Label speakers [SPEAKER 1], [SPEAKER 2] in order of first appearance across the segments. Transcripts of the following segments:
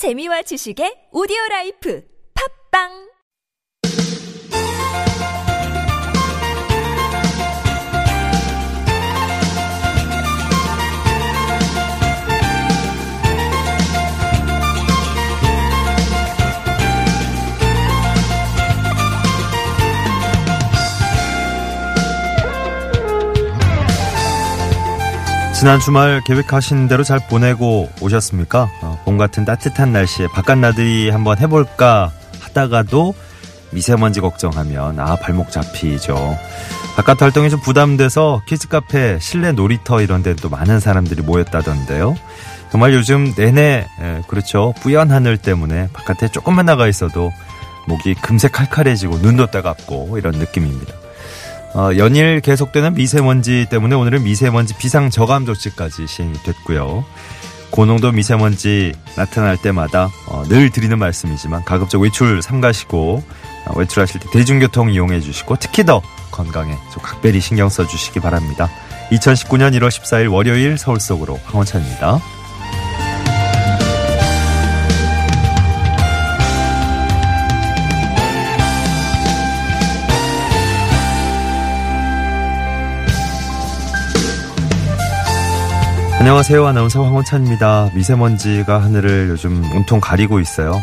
[SPEAKER 1] 재미와 지식의 오디오 라이프. 팝빵
[SPEAKER 2] 지난 주말 계획하신 대로 잘 보내고 오셨습니까? 어, 봄 같은 따뜻한 날씨에 바깥 나들이 한번 해볼까 하다가도 미세먼지 걱정하면 아 발목 잡히죠. 바깥 활동이 좀 부담돼서 키즈 카페, 실내 놀이터 이런 데또 많은 사람들이 모였다던데요. 정말 요즘 내내 에, 그렇죠 뿌연 하늘 때문에 바깥에 조금만 나가 있어도 목이 금세 칼칼해지고 눈도 따갑고 이런 느낌입니다. 어, 연일 계속되는 미세먼지 때문에 오늘은 미세먼지 비상 저감 조치까지 시행이 됐고요. 고농도 미세먼지 나타날 때마다 어, 늘 드리는 말씀이지만 가급적 외출 삼가시고 어, 외출하실 때 대중교통 이용해 주시고 특히 더 건강에 좀 각별히 신경 써 주시기 바랍니다. 2019년 1월 14일 월요일 서울 속으로 황원찬입니다. 안녕하세요. 아나운서 황원찬입니다. 미세먼지가 하늘을 요즘 온통 가리고 있어요.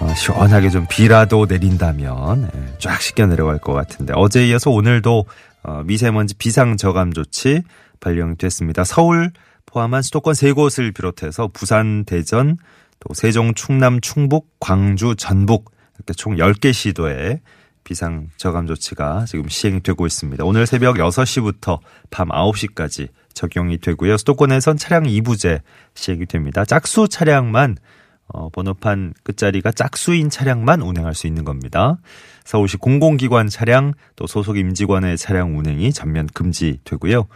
[SPEAKER 2] 어, 시원하게 좀 비라도 내린다면 예, 쫙 씻겨 내려갈 것 같은데 어제에 이어서 오늘도 어, 미세먼지 비상 저감 조치 발령됐습니다. 서울 포함한 수도권 세 곳을 비롯해서 부산, 대전, 또 세종, 충남, 충북, 광주, 전북 이렇게 총 10개 시도에 비상 저감 조치가 지금 시행되고 있습니다. 오늘 새벽 6시부터 밤 9시까지 적용이 되고요. 수도권에선 차량 2부제 시행이 됩니다. 짝수 차량만 어, 번호판 끝자리가 짝수인 차량만 운행할 수 있는 겁니다. 서울시 공공기관 차량 또 소속 임직원의 차량 운행이 전면 금지되고요.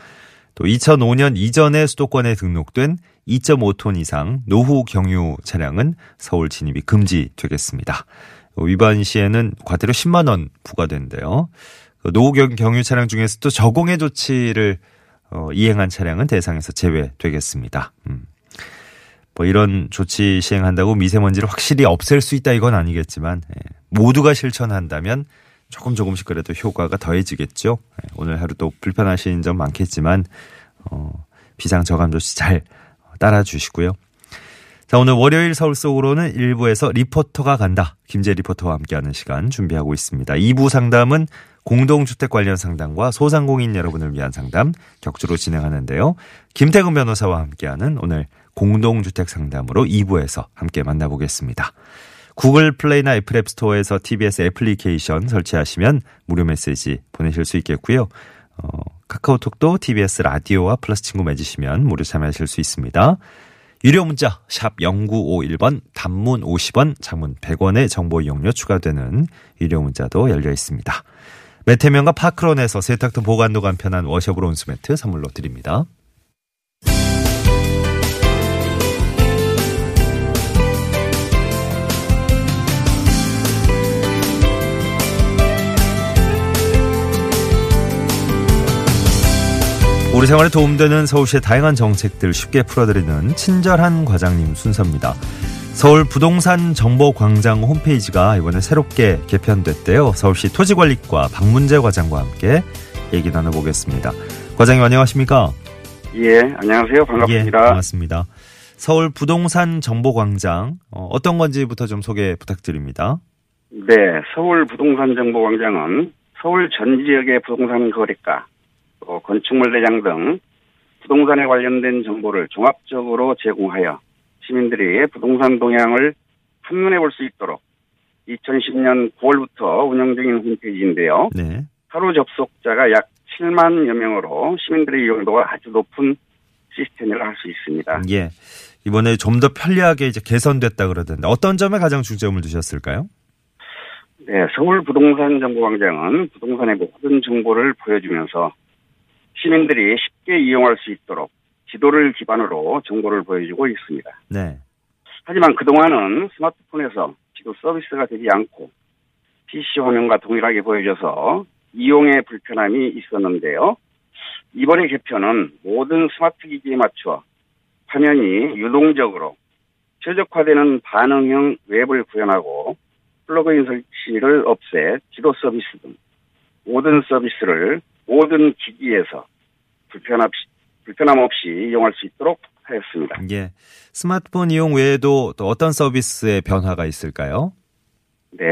[SPEAKER 2] 또 2005년 이전에 수도권에 등록된 2.5톤 이상 노후 경유 차량은 서울 진입이 금지되겠습니다. 위반 시에는 과태료 10만 원 부과된대요. 노후 경유 차량 중에서도 저공해 조치를 어, 이행한 차량은 대상에서 제외되겠습니다. 음. 뭐 이런 조치 시행한다고 미세먼지를 확실히 없앨 수 있다 이건 아니겠지만 예, 모두가 실천한다면 조금 조금씩 그래도 효과가 더해지겠죠. 예, 오늘 하루 또 불편하신 점 많겠지만 어, 비상 저감 조치 잘 따라 주시고요. 자, 오늘 월요일 서울 속으로는 일부에서 리포터가 간다. 김재 리포터와 함께하는 시간 준비하고 있습니다. 2부 상담은 공동주택 관련 상담과 소상공인 여러분을 위한 상담 격주로 진행하는데요. 김태근 변호사와 함께하는 오늘 공동주택 상담으로 2부에서 함께 만나보겠습니다. 구글 플레이나 애플 앱 스토어에서 TBS 애플리케이션 설치하시면 무료 메시지 보내실 수 있겠고요. 어, 카카오톡도 TBS 라디오와 플러스 친구 맺으시면 무료 참여하실 수 있습니다. 유료 문자 샵 0951번 단문 50원 장문 100원의 정보 이용료 추가되는 유료 문자도 열려 있습니다. 메테면과 파크론에서 세탁도 보관도 간편한 워셔블 온수매트 선물로 드립니다. 우리 생활에 도움되는 서울시의 다양한 정책들 쉽게 풀어드리는 친절한 과장님 순서입니다. 서울 부동산 정보광장 홈페이지가 이번에 새롭게 개편됐대요. 서울시 토지관리과 박문재 과장과 함께 얘기 나눠보겠습니다. 과장님 안녕하십니까?
[SPEAKER 3] 예, 안녕하세요. 반갑습니다.
[SPEAKER 2] 예, 반갑습니다. 서울 부동산 정보광장 어, 떤 건지부터 좀 소개 부탁드립니다.
[SPEAKER 3] 네, 서울 부동산 정보광장은 서울 전 지역의 부동산 거래가, 또 건축물 대장 등 부동산에 관련된 정보를 종합적으로 제공하여 시민들이 부동산 동향을 한눈에 볼 수 있도록 2010년 9월부터 운영 중인 홈페이지인데요. 네. 하루 접속자가 약 7만여 명으로 시민들의 이용도가 아주 높은 시스템을 할수 있습니다.
[SPEAKER 2] 예. 이번에 좀 더 편리하게 이제 개선됐다 그러던데 어떤 점에 가장 중점을 두셨을까요?
[SPEAKER 3] 네, 서울 부동산 정보광장은 부동산의 모든 정보를 보여주면서 시민들이 쉽게 이용할 수 있도록 지도를 기반으로 정보를 보여주고 있습니다. 네. 하지만 그동안은 스마트폰에서 지도 서비스가 되지 않고 PC 화면과 동일하게 보여져서 이용에 불편함이 있었는데요. 이번의 개편은 모든 스마트 기기에 맞춰 화면이 유동적으로 최적화되는 반응형 웹을 구현하고 플러그인 설치를 없애 지도 서비스 등 모든 서비스를 모든 기기에서 불편함, 불편함 없이 이용할 수 있도록 하였습니다.
[SPEAKER 2] 예. 스마트폰 이용 외에도 또 어떤 서비스의 변화가 있을까요?
[SPEAKER 3] 네.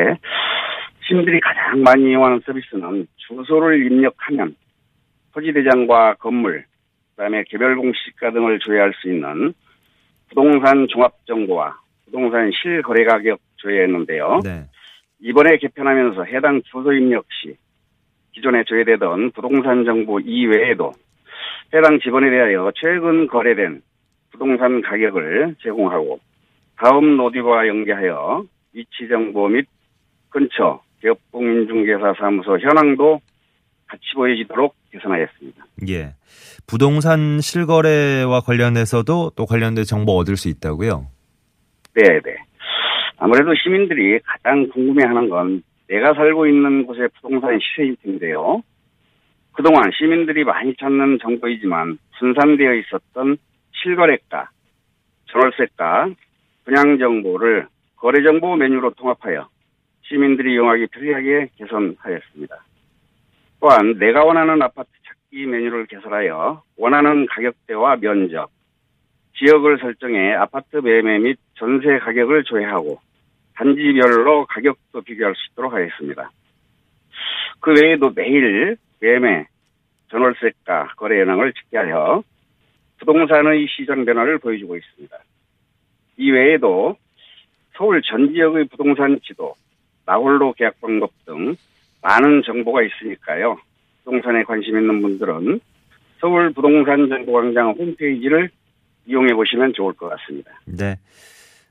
[SPEAKER 3] 시민들이 가장 많이 이용하는 서비스는 주소를 입력하면 토지대장과 건물, 그다음에 개별 공시가 등을 조회할 수 있는 부동산 종합정보와 부동산 실거래가격 조회했는데요.
[SPEAKER 2] 네.
[SPEAKER 3] 이번에 개편하면서 해당 주소 입력 시 기존에 조회되던 부동산 정보 이외에도 해당 지번에 대하여 최근 거래된 부동산 가격을 제공하고 다음 노드와 연계하여 위치 정보 및 근처 기업공인중개사 사무소 현황도 같이 보여지도록 개선하였습니다.
[SPEAKER 2] 예. 부동산 실거래와 관련해서도 또 관련된 정보 얻을 수 있다고요?
[SPEAKER 3] 네, 네. 아무래도 시민들이 가장 궁금해하는 건 내가 살고 있는 곳의 부동산 시세일 텐데요. 그동안 시민들이 많이 찾는 정보이지만 분산되어 있었던 실거래가, 전월세가, 분양 정보를 거래 정보 메뉴로 통합하여 시민들이 이용하기 편리하게 개선하였습니다. 또한 내가 원하는 아파트 찾기 메뉴를 개설하여 원하는 가격대와 면적, 지역을 설정해 아파트 매매 및 전세 가격을 조회하고 단지별로 가격도 비교할 수 있도록 하겠습니다. 그 외에도 매일 매매, 전월세가, 거래 현황을 집계하여 부동산의 시장 변화를 보여주고 있습니다. 이 외에도 서울 전 지역의 부동산 지도, 나홀로 계약 방법 등 많은 정보가 있으니까요. 부동산에 관심 있는 분들은 서울 부동산 정보광장 홈페이지를 이용해 보시면 좋을 것 같습니다.
[SPEAKER 2] 네.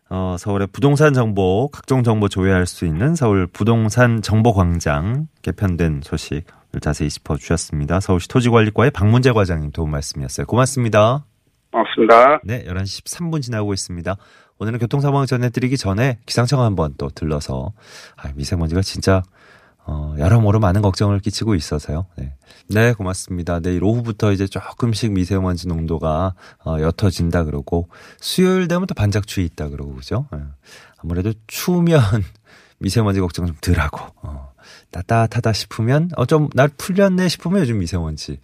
[SPEAKER 2] 어, 서울의 부동산 정보, 각종 정보 조회할 수 있는 서울 부동산 정보광장 개편된 소식 자세히 짚어주셨습니다. 서울시 토지관리과의 박문재 과장님 도움 말씀이었어요. 고맙습니다.
[SPEAKER 3] 고맙습니다.
[SPEAKER 2] 네, 11시 13분 지나고 있습니다. 오늘은 교통 상황 전해드리기 전에 기상청 한번 또 들러서 아, 미세먼지가 진짜 어, 여러모로 많은 걱정을 끼치고 있어서요. 네. 네, 고맙습니다. 내일 오후부터 이제 조금씩 미세먼지 농도가 어, 옅어진다 그러고 수요일 되면 또 반짝추위 있다 그러고 그죠? 네. 아무래도 추우면 미세먼지 걱정 좀 덜하고 어, 따뜻하다 싶으면 어, 좀 날 풀렸네 싶으면 요즘 미세먼지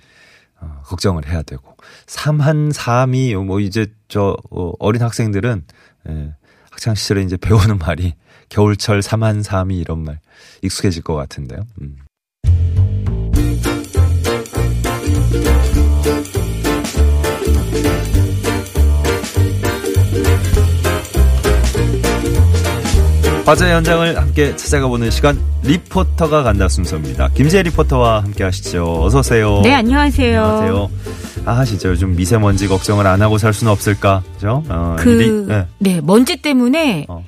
[SPEAKER 2] 어, 걱정을 해야 되고 삼한 삼이 뭐 이제 저 어, 어린 학생들은 예, 학창 시절에 이제 배우는 말이 겨울철 삼한 삼이 이런 말 익숙해질 것 같은데요. 음. 화재 현장을 함께 찾아가 보는 시간 리포터가 간다 순서입니다. 김재 리포터와 함께 하시죠. 어서 오세요.
[SPEAKER 4] 네, 안녕하세요.
[SPEAKER 2] 안녕하세요. 아, 진짜 요즘 미세먼지 걱정을 안 하고 살 수는 없을까? 그죠? 어,
[SPEAKER 4] 그,
[SPEAKER 2] 리,
[SPEAKER 4] 네. 네. 먼지 때문에
[SPEAKER 2] 어.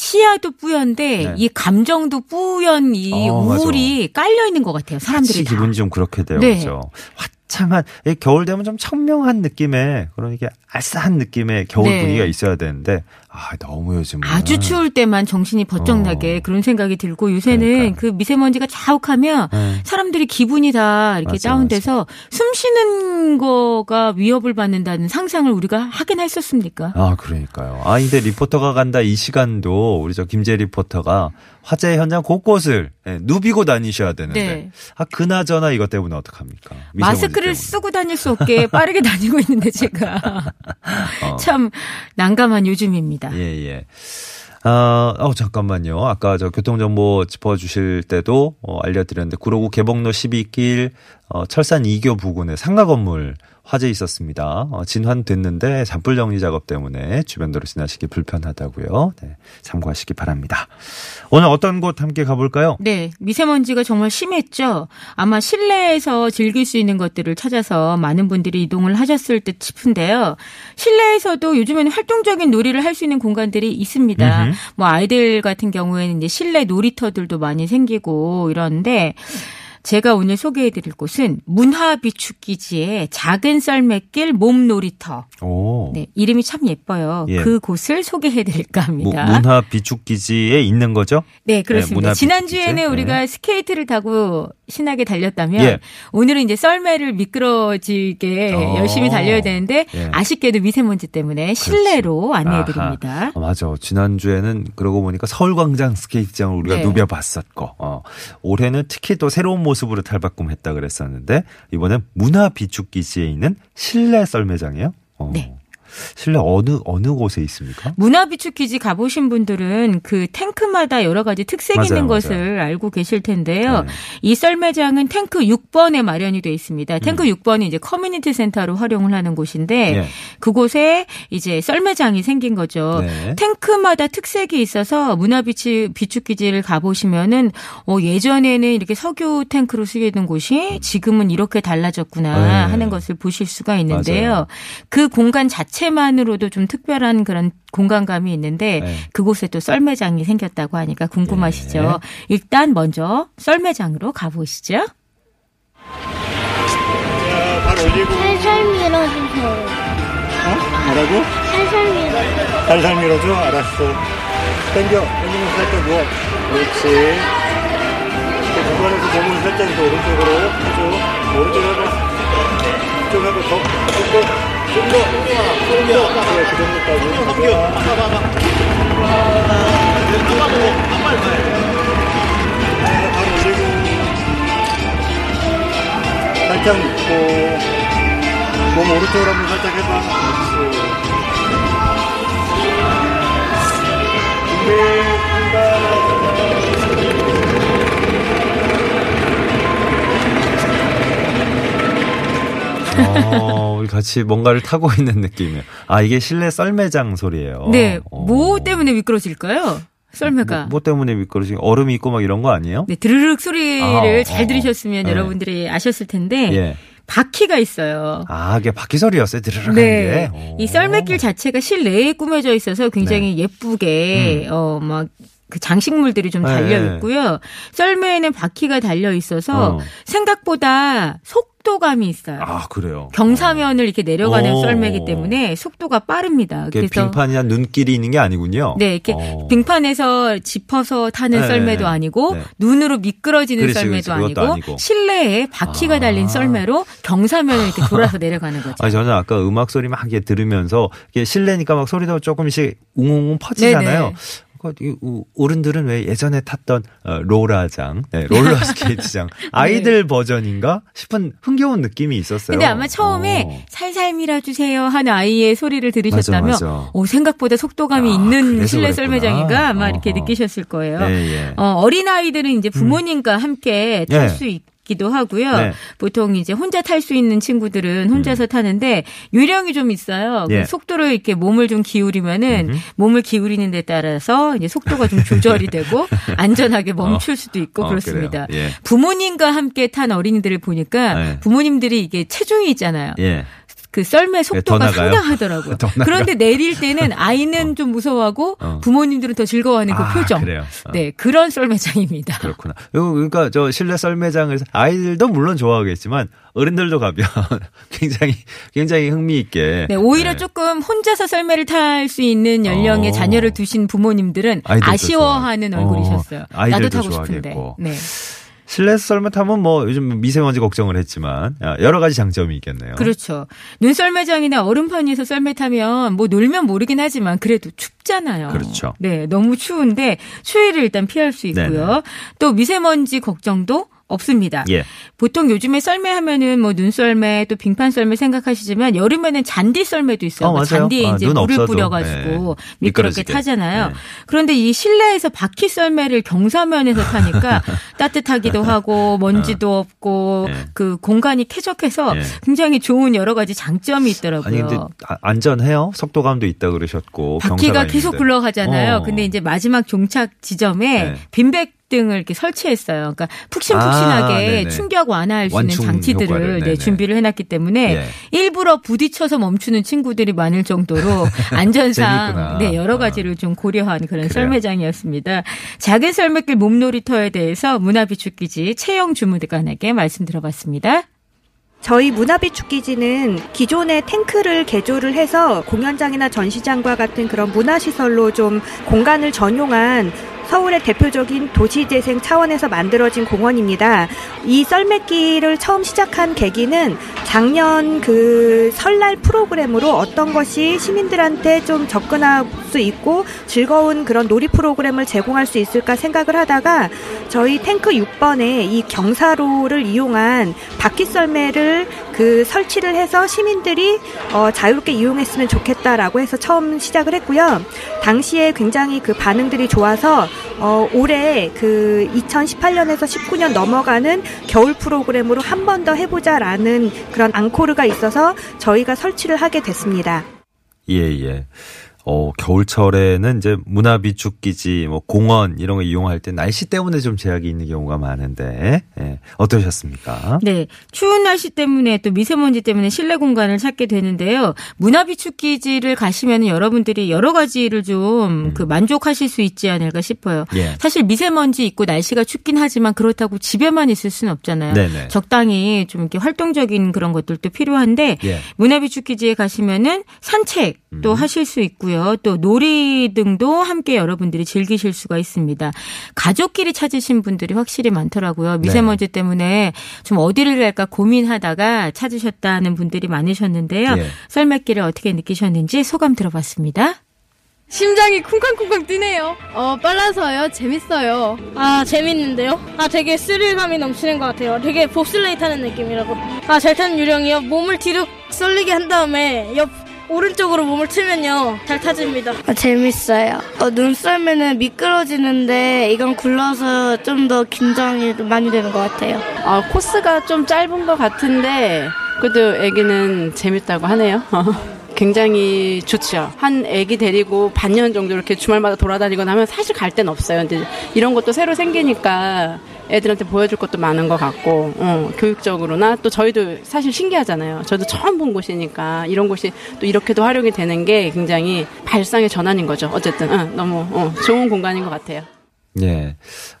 [SPEAKER 4] 시야도 뿌연데
[SPEAKER 2] 네.
[SPEAKER 4] 이 감정도 뿌연 이
[SPEAKER 2] 어.
[SPEAKER 4] 우울이 깔려 있는 것 같아요. 사람들이 다.
[SPEAKER 2] 기분이 좀 그렇게 돼요.
[SPEAKER 4] 네.
[SPEAKER 2] 그죠? 화창한, 이 겨울 되면 좀 청명한 느낌의, 그런 이게 알싸한 느낌의 겨울
[SPEAKER 4] 네.
[SPEAKER 2] 분위기가 있어야 되는데, 아, 너무 요즘은.
[SPEAKER 4] 아주 추울 때만 정신이 번쩍
[SPEAKER 2] 어.
[SPEAKER 4] 나게 그런 생각이 들고 요새는
[SPEAKER 2] 그러니까요.
[SPEAKER 4] 그 미세먼지가 자욱하면
[SPEAKER 2] 네.
[SPEAKER 4] 사람들이 기분이 다 이렇게
[SPEAKER 2] 맞아,
[SPEAKER 4] 다운돼서 숨 쉬는 거가 위협을 받는다는 상상을 우리가 하긴 했었습니까?
[SPEAKER 2] 아, 그러니까요. 아, 근데 리포터가 간다 이 시간도 우리 저 김재 리포터가 화재 현장 곳곳을 예, 누비고 다니셔야 되는데.
[SPEAKER 4] 네.
[SPEAKER 2] 아, 그나저나 이것 때문에 어떡합니까?
[SPEAKER 4] 마스크를
[SPEAKER 2] 때문에.
[SPEAKER 4] 쓰고 다닐 수 없게 빠르게 다니고 있는데 제가
[SPEAKER 2] 어.
[SPEAKER 4] 참 난감한 요즘입니다.
[SPEAKER 2] 예, 예. 아, 어, 잠깐만요. 아까 저 교통정보 짚어주실 때도 어, 알려드렸는데, 구로구 개봉로 12길 어, 철산 2교 부근에 상가 건물 화재 있었습니다. 어, 진환됐는데 잔불 정리 작업 때문에 주변도로 지나시기 불편하다고요. 네, 참고하시기 바랍니다. 오늘 어떤 곳 함께 가볼까요?
[SPEAKER 4] 네, 미세먼지가 정말 심했죠. 아마 실내에서 즐길 수 있는 것들을 찾아서 많은 분들이 이동을 하셨을 듯 싶은데요. 실내에서도 요즘에는 활동적인 놀이를 할 수 있는 공간들이 있습니다.
[SPEAKER 2] 음흠.
[SPEAKER 4] 뭐 아이들 같은 경우에는 이제 실내 놀이터들도 많이 생기고 이러는데 제가 오늘 소개해드릴 곳은 문화비축기지의 작은 썰매길 몸놀이터.
[SPEAKER 2] 오.
[SPEAKER 4] 네, 이름이 참 예뻐요.
[SPEAKER 2] 예.
[SPEAKER 4] 그 곳을 소개해드릴까
[SPEAKER 2] 무-
[SPEAKER 4] 합니다.
[SPEAKER 2] 문화 비축기지에 있는 거죠?
[SPEAKER 4] 네, 그렇습니다.
[SPEAKER 2] 문화
[SPEAKER 4] 지난주에는. 우리가 스케이트를 타고 신나게 달렸다면
[SPEAKER 2] 예.
[SPEAKER 4] 오늘은 이제 썰매를 미끄러지게
[SPEAKER 2] 어.
[SPEAKER 4] 열심히 달려야 되는데
[SPEAKER 2] 예.
[SPEAKER 4] 아쉽게도 미세먼지 때문에 실내로 안내해 드립니다.
[SPEAKER 2] 아, 맞아. 지난주에는 그러고 보니까 서울광장 스케이트장을 우리가
[SPEAKER 4] 네.
[SPEAKER 2] 누벼봤었고, 어. 올해는 특히 또 새로운 모습으로 탈바꿈했다 그랬었는데, 이번엔 문화 비축기지에 있는 실내 썰매장이에요? 어.
[SPEAKER 4] 네.
[SPEAKER 2] 실내 어느, 어느 곳에 있습니까?
[SPEAKER 4] 문화비축 기지 가보신 분들은 그 탱크마다 여러 가지 특색
[SPEAKER 2] 맞아요,
[SPEAKER 4] 있는
[SPEAKER 2] 맞아요.
[SPEAKER 4] 것을 알고 계실 텐데요.
[SPEAKER 2] 네.
[SPEAKER 4] 이 썰매장은 탱크 6번에 마련이 돼 있습니다. 탱크 6번이 이제 커뮤니티 센터로 활용을 하는 곳인데
[SPEAKER 2] 음. 예.
[SPEAKER 4] 그곳에 이제 썰매장이 생긴 거죠.
[SPEAKER 2] 네.
[SPEAKER 4] 탱크마다 특색이 있어서 문화비축 비축 기지를 가보시면은 어, 예전에는 이렇게 석유 탱크로 쓰이던 곳이 지금은 이렇게 달라졌구나
[SPEAKER 2] 네.
[SPEAKER 4] 하는 것을 보실 수가 있는데요.
[SPEAKER 2] 맞아요.
[SPEAKER 4] 그 공간 자체 만으로도 좀 특별한 그런 공간감이 있는데
[SPEAKER 2] 네.
[SPEAKER 4] 그곳에 또 썰매장이 생겼다고 하니까 궁금하시죠?
[SPEAKER 2] 네.
[SPEAKER 4] 일단 먼저 썰매장으로 가보시죠.
[SPEAKER 5] 자, 발 올리고.
[SPEAKER 6] 살살 밀어주세요.
[SPEAKER 5] 어? 뭐라고?
[SPEAKER 6] 살살 밀어주세요.
[SPEAKER 5] 살살 밀어줘? 알았어. 당겨. 당기면서 살짝 누워. 그렇지. 이렇게 중간에서 몸을 살짝 더 오른쪽으로 해줘. 오른쪽 해봐. 이쪽 하고 더, 좀 더, 좀 더, 좀 더. 그래, 그 정도까지. 당겨. 발 올리고. 살짝 눕고. 몸 오른쪽으로 한번 살짝 해봐. 그렇지.
[SPEAKER 2] 어, 우리 같이 뭔가를 타고 있는 느낌이에요. 아, 이게 실내 썰매장 소리예요.
[SPEAKER 4] 네,
[SPEAKER 2] 어.
[SPEAKER 4] 뭐 때문에 미끄러질까요? 썰매가.
[SPEAKER 2] 뭐, 뭐 때문에 미끄러지? 얼음이 있고 막 이런 거 아니에요?
[SPEAKER 4] 네, 드르륵 소리를
[SPEAKER 2] 아,
[SPEAKER 4] 잘
[SPEAKER 2] 어,
[SPEAKER 4] 들으셨으면
[SPEAKER 2] 네.
[SPEAKER 4] 여러분들이 아셨을 텐데
[SPEAKER 2] 예.
[SPEAKER 4] 바퀴가 있어요.
[SPEAKER 2] 아, 이게 바퀴 소리였어요. 드르륵
[SPEAKER 4] 네.
[SPEAKER 2] 하는 게.
[SPEAKER 4] 이 썰매길 자체가 실내에 꾸며져 있어서 굉장히 예쁘게, 어, 막, 그 장식물들이 좀
[SPEAKER 2] 음. 네.
[SPEAKER 4] 달려 있고요. 썰매에는 바퀴가 달려 있어서
[SPEAKER 2] 어.
[SPEAKER 4] 생각보다 속 도감이 있어요.
[SPEAKER 2] 아, 그래요.
[SPEAKER 4] 경사면을 이렇게 내려가는
[SPEAKER 2] 오.
[SPEAKER 4] 썰매이기 때문에 속도가 빠릅니다. 그래서
[SPEAKER 2] 빙판이나 눈길이 있는 게 아니군요.
[SPEAKER 4] 네, 이렇게
[SPEAKER 2] 어.
[SPEAKER 4] 빙판에서 짚어서 타는
[SPEAKER 2] 네,
[SPEAKER 4] 썰매도
[SPEAKER 2] 네.
[SPEAKER 4] 아니고
[SPEAKER 2] 네.
[SPEAKER 4] 눈으로 미끄러지는
[SPEAKER 2] 그렇지,
[SPEAKER 4] 썰매도
[SPEAKER 2] 그렇지.
[SPEAKER 4] 아니고,
[SPEAKER 2] 아니고.
[SPEAKER 4] 실내에 바퀴가
[SPEAKER 2] 아.
[SPEAKER 4] 달린 썰매로 경사면을 이렇게 돌아서 내려가는 거죠.
[SPEAKER 2] 아니, 저는 아까 음악 소리 막 이렇게 들으면서 이게 실내니까 막 소리도 조금씩 웅웅웅 퍼지잖아요.
[SPEAKER 4] 네네.
[SPEAKER 2] 어른들은 왜 예전에 탔던 어, 로라장, 네, 롤러 스케이트장 아이들 버전인가 싶은 흥겨운 느낌이 있었어요.
[SPEAKER 4] 근데 아마 처음에
[SPEAKER 2] 어.
[SPEAKER 4] 살살 밀어주세요 하는 아이의 소리를 들으셨다면
[SPEAKER 2] 맞아, 맞아.
[SPEAKER 4] 오, 생각보다 속도감이
[SPEAKER 2] 아,
[SPEAKER 4] 있는 실내. 썰매장인가 아마 이렇게
[SPEAKER 2] 어허.
[SPEAKER 4] 느끼셨을 거예요.
[SPEAKER 2] 예, 예.
[SPEAKER 4] 어, 어린 아이들은 이제 부모님과 함께 탈
[SPEAKER 2] 예.
[SPEAKER 4] 수있 기도 하고요.
[SPEAKER 2] 네. 음.
[SPEAKER 4] 보통 이제 혼자 탈 수 있는 친구들은 혼자서 타는데 요령이 좀 있어요. 그
[SPEAKER 2] 예.
[SPEAKER 4] 속도를 이렇게 몸을 좀 기울이면은 몸을 기울이는 데 따라서 이제 속도가 좀 조절이 되고 안전하게 멈출 수도 있고
[SPEAKER 2] 어,
[SPEAKER 4] 그렇습니다.
[SPEAKER 2] 예.
[SPEAKER 4] 부모님과 함께 탄 어린이들을 보니까
[SPEAKER 2] 네.
[SPEAKER 4] 부모님들이 이게 체중이 있잖아요.
[SPEAKER 2] 예.
[SPEAKER 4] 그 썰매 속도가
[SPEAKER 2] 더 나가요?
[SPEAKER 4] 상당하더라고요. 그런데 내릴 때는 아이는 좀 무서워하고
[SPEAKER 2] 어.
[SPEAKER 4] 부모님들은 더 즐거워하는 그
[SPEAKER 2] 아,
[SPEAKER 4] 표정.
[SPEAKER 2] 어.
[SPEAKER 4] 네, 그런 썰매장입니다.
[SPEAKER 2] 그렇구나. 요, 그러니까 저 실내 썰매장을 아이들도 물론 좋아하겠지만 어른들도 가면 굉장히 굉장히 흥미있게.
[SPEAKER 4] 네, 오히려
[SPEAKER 2] 네.
[SPEAKER 4] 조금 혼자서 썰매를 탈 수 있는 연령의
[SPEAKER 2] 어.
[SPEAKER 4] 자녀를 두신 부모님들은 아쉬워하는. 얼굴이셨어요.
[SPEAKER 2] 어,
[SPEAKER 4] 나도 타고 싶은데.
[SPEAKER 2] 좋아하겠고.
[SPEAKER 4] 네.
[SPEAKER 2] 실내 썰매 타면 뭐 요즘 미세먼지 걱정을 했지만 아, 여러 가지 장점이 있겠네요.
[SPEAKER 4] 그렇죠. 눈썰매장이나 얼음판에서 썰매 타면 뭐 놀면 모르긴 하지만 그래도 춥잖아요.
[SPEAKER 2] 그렇죠.
[SPEAKER 4] 네, 너무 추운데 추위를 일단 피할 수 있고요.
[SPEAKER 2] 네네.
[SPEAKER 4] 또 미세먼지 걱정도 없습니다.
[SPEAKER 2] 예.
[SPEAKER 4] 보통 요즘에 썰매 하면은 뭐 눈썰매 또 빙판 썰매 생각하시지만 여름에는 잔디 썰매도 있어요.
[SPEAKER 2] 어,
[SPEAKER 4] 뭐. 잔디에
[SPEAKER 2] 아,
[SPEAKER 4] 이제
[SPEAKER 2] 눈
[SPEAKER 4] 물을
[SPEAKER 2] 없어도,
[SPEAKER 4] 뿌려가지고
[SPEAKER 2] 네.
[SPEAKER 4] 미끄럽게. 타잖아요.
[SPEAKER 2] 네.
[SPEAKER 4] 그런데 이 실내에서 바퀴 썰매를 경사면에서 타니까 따뜻하기도 하고 먼지도 없고
[SPEAKER 2] 네.
[SPEAKER 4] 그 공간이 쾌적해서
[SPEAKER 2] 네.
[SPEAKER 4] 굉장히 좋은 여러 가지 장점이 있더라고요.
[SPEAKER 2] 아니 근데 아- 안전해요? 속도감도 있다 그러셨고
[SPEAKER 4] 바퀴가 계속. 굴러가잖아요.
[SPEAKER 2] 어.
[SPEAKER 4] 근데 이제 마지막 종착 지점에
[SPEAKER 2] 네.
[SPEAKER 4] 빈백 등을 이렇게 설치했어요. 그러니까 푹신푹신하게
[SPEAKER 2] 아.
[SPEAKER 4] 충격 완화할 수 있는 장치들을 네. 준비를 해놨기 때문에
[SPEAKER 2] 예.
[SPEAKER 4] 일부러 부딪혀서 멈추는 친구들이 많을 정도로 안전상. 네, 여러 가지를 좀 고려한 그런
[SPEAKER 2] 그래요.
[SPEAKER 4] 썰매장이었습니다. 작은 썰매길 몸놀이터에 대해서 문화비축기지 채영 주무관에게 말씀 들어봤습니다.
[SPEAKER 7] 저희 문화비축기지는 기존의 탱크를 개조를 해서 공연장이나 전시장과 같은 그런 문화시설로 좀 공간을 전용한 서울의 대표적인 도시재생 차원에서 만들어진 공원입니다. 이 썰매길을 처음 시작한 계기는 작년 그 설날 프로그램으로 어떤 것이 시민들한테 좀 접근할 수 있고 즐거운 그런 놀이 프로그램을 제공할 수 있을까 생각을 하다가 저희 탱크 6번에 이 경사로를 이용한 바퀴 썰매를 그 설치를 해서 시민들이 어, 자유롭게 이용했으면 좋겠다라고 해서 처음 시작을 했고요. 당시에 굉장히 그 반응들이 좋아서 어, 올해 그 2018년에서 19년 넘어가는 겨울 프로그램으로 한 번 더 해보자라는 그런 앙코르가 있어서 저희가 설치를 하게 됐습니다.
[SPEAKER 2] 예, 예. 어, 겨울철에는 이제 문화 비축 기지, 뭐 공원 이런 거 이용할 때 날씨 때문에 좀 제약이 있는 경우가 많은데 예, 어떠셨습니까?
[SPEAKER 4] 네. 추운 날씨 때문에 또 미세먼지 때문에 실내 공간을 찾게 되는데요. 문화 비축 기지를 가시면 여러분들이 여러 가지를 좀그 만족하실 수 있지 않을까 싶어요.
[SPEAKER 2] 음. 예.
[SPEAKER 4] 사실 미세먼지 있고 날씨가 춥긴 하지만 그렇다고 집에만 있을 수는 없잖아요.
[SPEAKER 2] 네네.
[SPEAKER 4] 적당히 좀 이렇게 활동적인 그런 것들도 필요한데
[SPEAKER 2] 예.
[SPEAKER 4] 문화 비축 기지에 가시면은 산책 도
[SPEAKER 2] 음.
[SPEAKER 4] 하실 수 있고요. 또 놀이 등도 함께 여러분들이 즐기실 수가 있습니다. 가족끼리 찾으신 분들이 확실히 많더라고요. 미세먼지
[SPEAKER 2] 네.
[SPEAKER 4] 때문에 좀 어디를 갈까 고민하다가 찾으셨다는 분들이 많으셨는데요.
[SPEAKER 2] 예.
[SPEAKER 4] 썰매길을 어떻게 느끼셨는지 소감 들어봤습니다.
[SPEAKER 8] 심장이 쿵쾅쿵쾅 뛰네요. 어, 빨라서요. 재밌어요.
[SPEAKER 6] 아 재밌는데요? 아 되게 스릴감이 넘치는 것 같아요. 되게 봅슬레이 타는 느낌이라고. 아 잘 타는 요령이요. 몸을 뒤로 쏠리게 한 다음에 옆 오른쪽으로 몸을 틀면요 잘 타집니다.
[SPEAKER 9] 아, 재밌어요. 어, 눈썰매는 미끄러지는데 이건 굴러서 좀 더 긴장이 좀 많이 되는 것 같아요.
[SPEAKER 10] 아, 코스가 좀 짧은 것 같은데 그래도 애기는 재밌다고 하네요. 굉장히 좋죠. 한 애기 데리고 반년 정도 이렇게 주말마다 돌아다니거나 하면 사실 갈 데는 없어요. 근데 이런 것도 새로 생기니까 애들한테 보여줄 것도 많은 것 같고, 어, 교육적으로나 또 저희도 사실 신기하잖아요. 저도 처음 본 곳이니까 이런 곳이 또 이렇게도 활용이 되는 게 굉장히 발상의 전환인 거죠. 어쨌든 어, 너무 어, 좋은 공간인 것 같아요.
[SPEAKER 2] 예.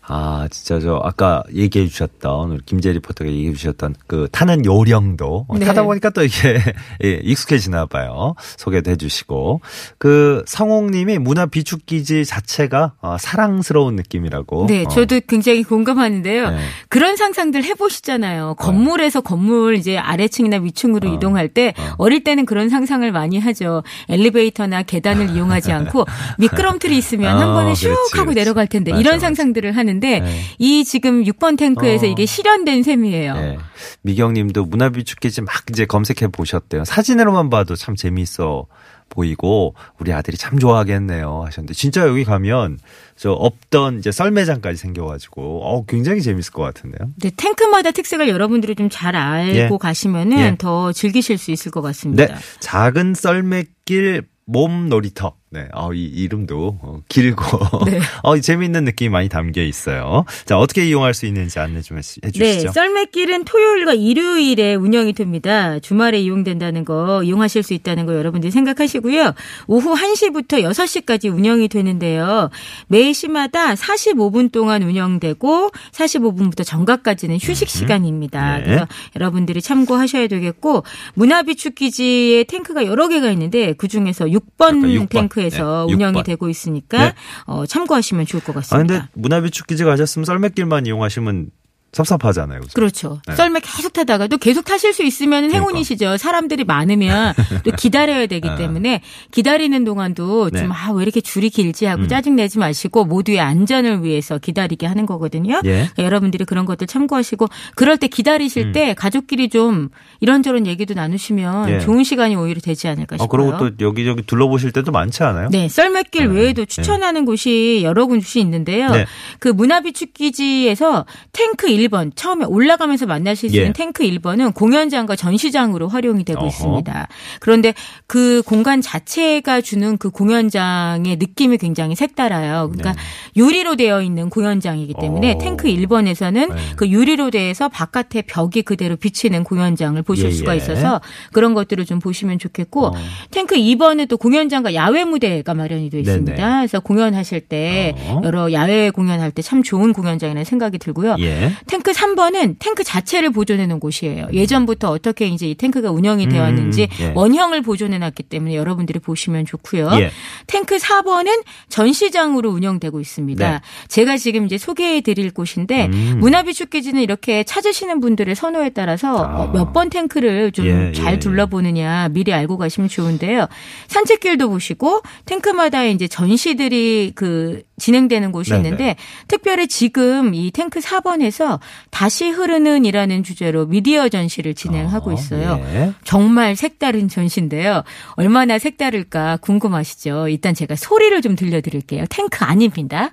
[SPEAKER 2] 아, 진짜 저 아까 얘기해 주셨던 우리 김재 리포터가 얘기해 주셨던 그 타는 요령도 어,
[SPEAKER 4] 네.
[SPEAKER 2] 타다 보니까 또 이게 예, 익숙해지나 봐요. 소개도 해 주시고 그 성홍 님이 문화 비축 기지 자체가 어, 사랑스러운 느낌이라고.
[SPEAKER 4] 네,
[SPEAKER 2] 어.
[SPEAKER 4] 저도 굉장히 공감하는데요.
[SPEAKER 2] 네.
[SPEAKER 4] 그런 상상들 해 보시잖아요. 건물에서 건물 이제 아래층이나 위층으로
[SPEAKER 2] 어.
[SPEAKER 4] 이동할 때
[SPEAKER 2] 어.
[SPEAKER 4] 어릴 때는 그런 상상을 많이 하죠. 엘리베이터나 계단을 이용하지 않고 미끄럼틀이 있으면 한
[SPEAKER 2] 어,
[SPEAKER 4] 번에 슉
[SPEAKER 2] 그렇지,
[SPEAKER 4] 하고
[SPEAKER 2] 그렇지.
[SPEAKER 4] 내려갈 텐데
[SPEAKER 2] 맞아,
[SPEAKER 4] 이런
[SPEAKER 2] 맞아.
[SPEAKER 4] 상상들을 하는데
[SPEAKER 2] 네.
[SPEAKER 4] 이 지금 6번 탱크에서
[SPEAKER 2] 어.
[SPEAKER 4] 이게 실현된 셈이에요.
[SPEAKER 2] 예. 미경 님도 문화 비축 기지 막 이제 검색해 보셨대요. 사진으로만 봐도 참 재미있어 보이고 우리 아들이 참 좋아하겠네요 하셨는데 진짜 여기 가면 저 없던 이제 썰매장까지 생겨가지고 어 굉장히 재밌을 것 같은데요.
[SPEAKER 4] 네, 탱크마다 특색을 여러분들이 좀 잘 알고
[SPEAKER 2] 예.
[SPEAKER 4] 가시면은
[SPEAKER 2] 예.
[SPEAKER 4] 더 즐기실 수 있을 것 같습니다.
[SPEAKER 2] 네, 작은 썰매길 몸 놀이터. 네, 어, 이 이름도 어, 길고
[SPEAKER 4] 네.
[SPEAKER 2] 어, 재미있는 느낌이 많이 담겨 있어요. 자, 어떻게 이용할 수 있는지 안내 좀 해-
[SPEAKER 4] 네,
[SPEAKER 2] 해주시죠.
[SPEAKER 4] 썰매길은 토요일과 일요일에 운영이 됩니다. 주말에 이용된다는 거, 이용하실 수 있다는 거 여러분들이 생각하시고요. 오후 1시부터 6시까지 운영이 되는데요. 매 시마다 45분 동안 운영되고 45분부터 정각까지는 휴식 시간입니다.
[SPEAKER 2] 네.
[SPEAKER 4] 그래서 여러분들이 참고하셔야 되겠고 문화비축 기지에 탱크가 여러 개가 있는데 그 중에서 6번,
[SPEAKER 2] 아까 육 번.
[SPEAKER 4] 탱크 에서
[SPEAKER 2] 네, 육
[SPEAKER 4] 운영이
[SPEAKER 2] 번.
[SPEAKER 4] 되고 있으니까
[SPEAKER 2] 네.
[SPEAKER 4] 어, 참고하시면 좋을 것
[SPEAKER 2] 아,
[SPEAKER 4] 같습니다.
[SPEAKER 2] 근데 문화비축 기지 가셨으면 썰매길만 이용하시면 섭섭하잖아요. 그죠?
[SPEAKER 4] 그렇죠.
[SPEAKER 2] 네.
[SPEAKER 4] 썰매 계속 타다가도 계속 타실 수 있으면
[SPEAKER 2] 그러니까.
[SPEAKER 4] 행운이시죠. 사람들이 많으면 또 기다려야 되기
[SPEAKER 2] 아.
[SPEAKER 4] 때문에 기다리는 동안도
[SPEAKER 2] 네.
[SPEAKER 4] 좀아 왜 이렇게 줄이 길지 하고
[SPEAKER 2] 음.
[SPEAKER 4] 짜증 내지 마시고 모두의 안전을 위해서 기다리게 하는 거거든요.
[SPEAKER 2] 예.
[SPEAKER 4] 그러니까 여러분들이 그런 것들 참고하시고 그럴 때 기다리실
[SPEAKER 2] 음.
[SPEAKER 4] 때 가족끼리 좀 이런저런 얘기도 나누시면
[SPEAKER 2] 예.
[SPEAKER 4] 좋은 시간이 오히려 되지 않을까
[SPEAKER 2] 어,
[SPEAKER 4] 싶어요.
[SPEAKER 2] 그리고 또 여기저기 둘러보실 때도 많지 않아요?
[SPEAKER 4] 네, 썰매길
[SPEAKER 2] 네.
[SPEAKER 4] 외에도 추천하는 곳이 여러 곳이 있는데요.
[SPEAKER 2] 네.
[SPEAKER 4] 그 문화비축기지에서 탱크 1번 처음에 올라가면서 만나실 수
[SPEAKER 2] 예.
[SPEAKER 4] 있는 탱크 1번은 공연장과 전시장으로 활용이 되고
[SPEAKER 2] 어허.
[SPEAKER 4] 있습니다. 그런데 그 공간 자체가 주는 그 공연장의 느낌이 굉장히 색달아요. 그러니까 유리로 되어 있는 공연장이기 때문에
[SPEAKER 2] 네. 어.
[SPEAKER 4] 탱크 1번에서는
[SPEAKER 2] 네.
[SPEAKER 4] 그 유리로 돼서 바깥에 벽이 그대로 비치는 공연장을 보실
[SPEAKER 2] 예,
[SPEAKER 4] 수가
[SPEAKER 2] 예.
[SPEAKER 4] 있어서 그런 것들을 좀 보시면 좋겠고
[SPEAKER 2] 어.
[SPEAKER 4] 탱크 2번은 또 공연장과 야외 무대가 마련이 되어 있습니다.
[SPEAKER 2] 네네.
[SPEAKER 4] 그래서 공연하실 때
[SPEAKER 2] 어.
[SPEAKER 4] 여러 야외 공연할 때 참 좋은 공연장이라는 생각이 들고요.
[SPEAKER 2] 예.
[SPEAKER 4] 탱크 3번은 탱크 자체를 보존해 놓은 곳이에요. 예전부터 어떻게 이제 이 탱크가 운영이 되어 왔는지
[SPEAKER 2] 음, 예.
[SPEAKER 4] 원형을 보존해 놨기 때문에 여러분들이 보시면 좋고요.
[SPEAKER 2] 예.
[SPEAKER 4] 탱크 4번은 전시장으로 운영되고 있습니다.
[SPEAKER 2] 네.
[SPEAKER 4] 제가 지금 이제 소개해 드릴 곳인데
[SPEAKER 2] 음.
[SPEAKER 4] 문화비축기지는 이렇게 찾으시는 분들의 선호에 따라서
[SPEAKER 2] 아.
[SPEAKER 4] 몇번 탱크를 좀
[SPEAKER 2] 예,
[SPEAKER 4] 잘
[SPEAKER 2] 예,
[SPEAKER 4] 둘러보느냐 미리 알고 가시면 좋은데요. 산책길도 보시고 탱크마다 이제 전시들이 그 진행되는 곳이
[SPEAKER 2] 네네.
[SPEAKER 4] 있는데 특별히 지금 이 탱크 4번에서 다시 흐르는 이라는 주제로 미디어 전시를 진행하고
[SPEAKER 2] 아,
[SPEAKER 4] 있어요.
[SPEAKER 2] 예.
[SPEAKER 4] 정말 색다른 전시인데요. 얼마나 색다를까 궁금하시죠? 일단 제가 소리를 좀 들려드릴게요. 탱크 아닙니다.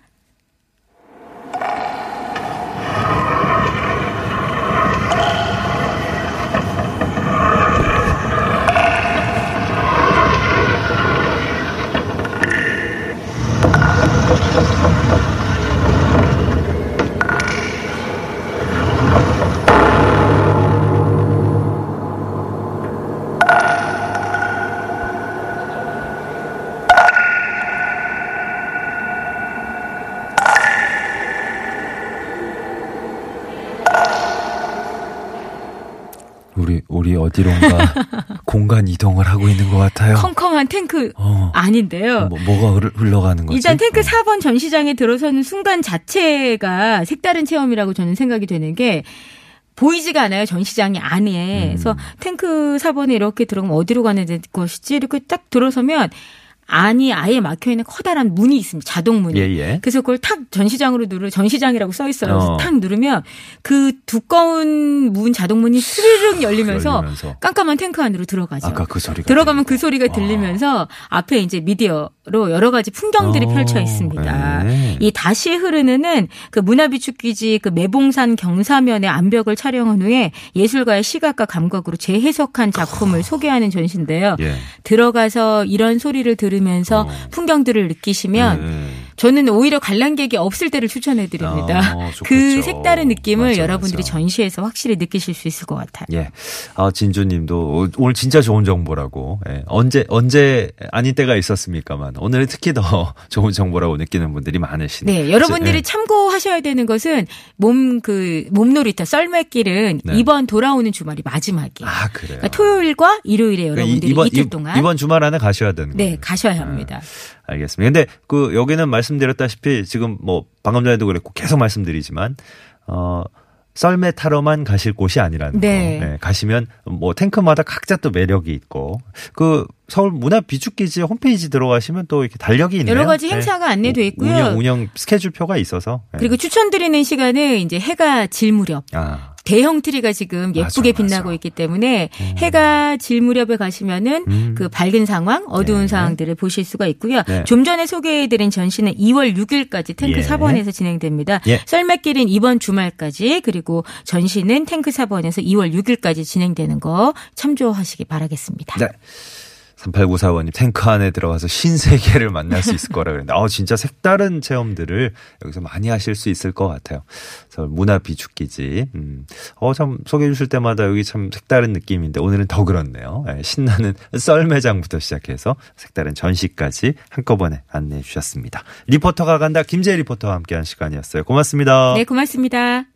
[SPEAKER 2] 우리 우리 어디론가 공간 이동을 하고 있는 것 같아요.
[SPEAKER 4] 컴컴한 탱크
[SPEAKER 2] 어.
[SPEAKER 4] 아닌데요.
[SPEAKER 2] 뭐, 뭐가 흘- 흘러가는 거지?
[SPEAKER 4] 일단 탱크
[SPEAKER 2] 어.
[SPEAKER 4] 4번 전시장에 들어서는 순간 자체가 색다른 체험이라고 저는 생각이 되는 게 보이지가 않아요 전시장이 안에.
[SPEAKER 2] 음.
[SPEAKER 4] 그래서 탱크 4번에 이렇게 들어가면 어디로 가는 것이지 이렇게 딱 들어서면 안이 아예 막혀 있는 커다란 문이 있습니다. 자동 문이.
[SPEAKER 2] 예, 예.
[SPEAKER 4] 그래서 그걸 탁 전시장으로 누르 전시장이라고 써 있어요. 그래서
[SPEAKER 2] 어.
[SPEAKER 4] 탁 누르면 그 두꺼운 문 자동 문이 스르륵 열리면서,
[SPEAKER 2] 열리면서.
[SPEAKER 4] 깜깜한 탱크 안으로 들어가죠.
[SPEAKER 2] 아까 그 소리가
[SPEAKER 4] 들어가면 그 소리가 들리면서 앞에 이제 미디어로 여러 가지 풍경들이
[SPEAKER 2] 어,
[SPEAKER 4] 펼쳐 있습니다.
[SPEAKER 2] 네.
[SPEAKER 4] 이 다시 흐르는은 그 문화비축기지 그 매봉산 경사면의 암벽을 촬영한 후에 예술가의 시각과 감각으로 재해석한 작품을 소개하는 전시인데요.
[SPEAKER 2] 예.
[SPEAKER 4] 들어가서 이런 소리를 들으면서
[SPEAKER 2] 어.
[SPEAKER 4] 풍경들을 느끼시면
[SPEAKER 2] 네.
[SPEAKER 4] 저는 오히려 관람객이 없을 때를 추천해 드립니다.
[SPEAKER 2] 어, 좋겠죠.
[SPEAKER 4] 그 색다른 느낌을
[SPEAKER 2] 맞아,
[SPEAKER 4] 여러분들이
[SPEAKER 2] 맞아.
[SPEAKER 4] 전시에서 확실히 느끼실 수 있을 것 같아요.
[SPEAKER 2] 예. 아, 진주 님도 오늘 진짜 좋은 정보라고. 예. 언제, 언제 아닌 때가 있었습니까만 오늘은 특히 더 좋은 정보라고 느끼는 분들이 많으시네.
[SPEAKER 4] 네, 여러분들이
[SPEAKER 2] 예.
[SPEAKER 4] 참고하셔야 되는 것은 몸 그 몸놀이터 썰매길은
[SPEAKER 2] 네.
[SPEAKER 4] 이번 돌아오는 주말이 마지막이에요.
[SPEAKER 2] 아, 그래요.
[SPEAKER 4] 그러니까 토요일과 일요일에
[SPEAKER 2] 그러니까
[SPEAKER 4] 여러분들이
[SPEAKER 2] 이- 이번,
[SPEAKER 4] 이틀
[SPEAKER 2] 이-
[SPEAKER 4] 동안
[SPEAKER 2] 이번 주말 안에 가셔야 되는 거예요.
[SPEAKER 4] 네 가셔야 합니다.
[SPEAKER 2] 알겠습니다. 근데 그 여기는 말씀드렸다시피 지금 뭐 방금 전에도 그랬고 계속 말씀드리지만 어 썰매 타러만 가실 곳이 아니라는
[SPEAKER 4] 네.
[SPEAKER 2] 거. 네, 가시면 뭐 탱크마다 각자 또 매력이 있고 그 서울 문화 비축기지 홈페이지 들어가시면 또 이렇게 달력이 있네요.
[SPEAKER 4] 여러 가지
[SPEAKER 2] 네.
[SPEAKER 4] 행사가 안내돼 있고요.
[SPEAKER 2] 운영 운영 스케줄표가 있어서. 네.
[SPEAKER 4] 그리고 추천드리는 시간은 이제 해가 질 무렵.
[SPEAKER 2] 아.
[SPEAKER 4] 대형 트리가 지금 예쁘게
[SPEAKER 2] 맞아, 맞아.
[SPEAKER 4] 빛나고 있기 때문에 해가 질 무렵에 가시면은
[SPEAKER 2] 음.
[SPEAKER 4] 그 밝은 상황, 어두운
[SPEAKER 2] 네.
[SPEAKER 4] 상황들을 보실 수가 있고요.
[SPEAKER 2] 네.
[SPEAKER 4] 좀 전에 소개해드린 전시는 2월 6일까지 탱크
[SPEAKER 2] 예.
[SPEAKER 4] 4번에서 진행됩니다.
[SPEAKER 2] 예.
[SPEAKER 4] 썰매길은 이번 주말까지 그리고 전시는 탱크 4번에서 2월 6일까지 진행되는 거 참조하시기 바라겠습니다.
[SPEAKER 2] 네. 3894번님 탱크 안에 들어가서 신세계를 만날 수 있을 거라 그랬는데 아 진짜 색다른 체험들을 여기서 많이 하실 수 있을 것 같아요. 그래서 문화 비축기지. 음. 어 참 소개해 주실 때마다 여기 참 색다른 느낌인데 오늘은 더 그렇네요. 예, 신나는 썰매장부터 시작해서 색다른 전시까지 한꺼번에 안내해 주셨습니다. 리포터가 간다 김재 리포터와 함께한 시간이었어요. 고맙습니다.
[SPEAKER 4] 네, 고맙습니다.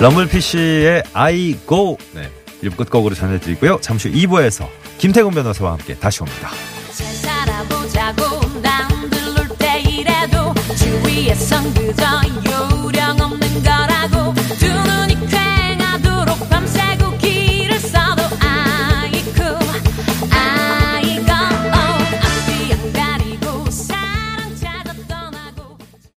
[SPEAKER 2] 럼블피쉬의 I Go 네. 1부 끝곡으로 전해드리고요. 잠시 후 2부에서 김태곤 변호사와 함께 다시 옵니다.
[SPEAKER 11] 잘 살아보자고 남들 놀 때이라도 주위에선 그저 요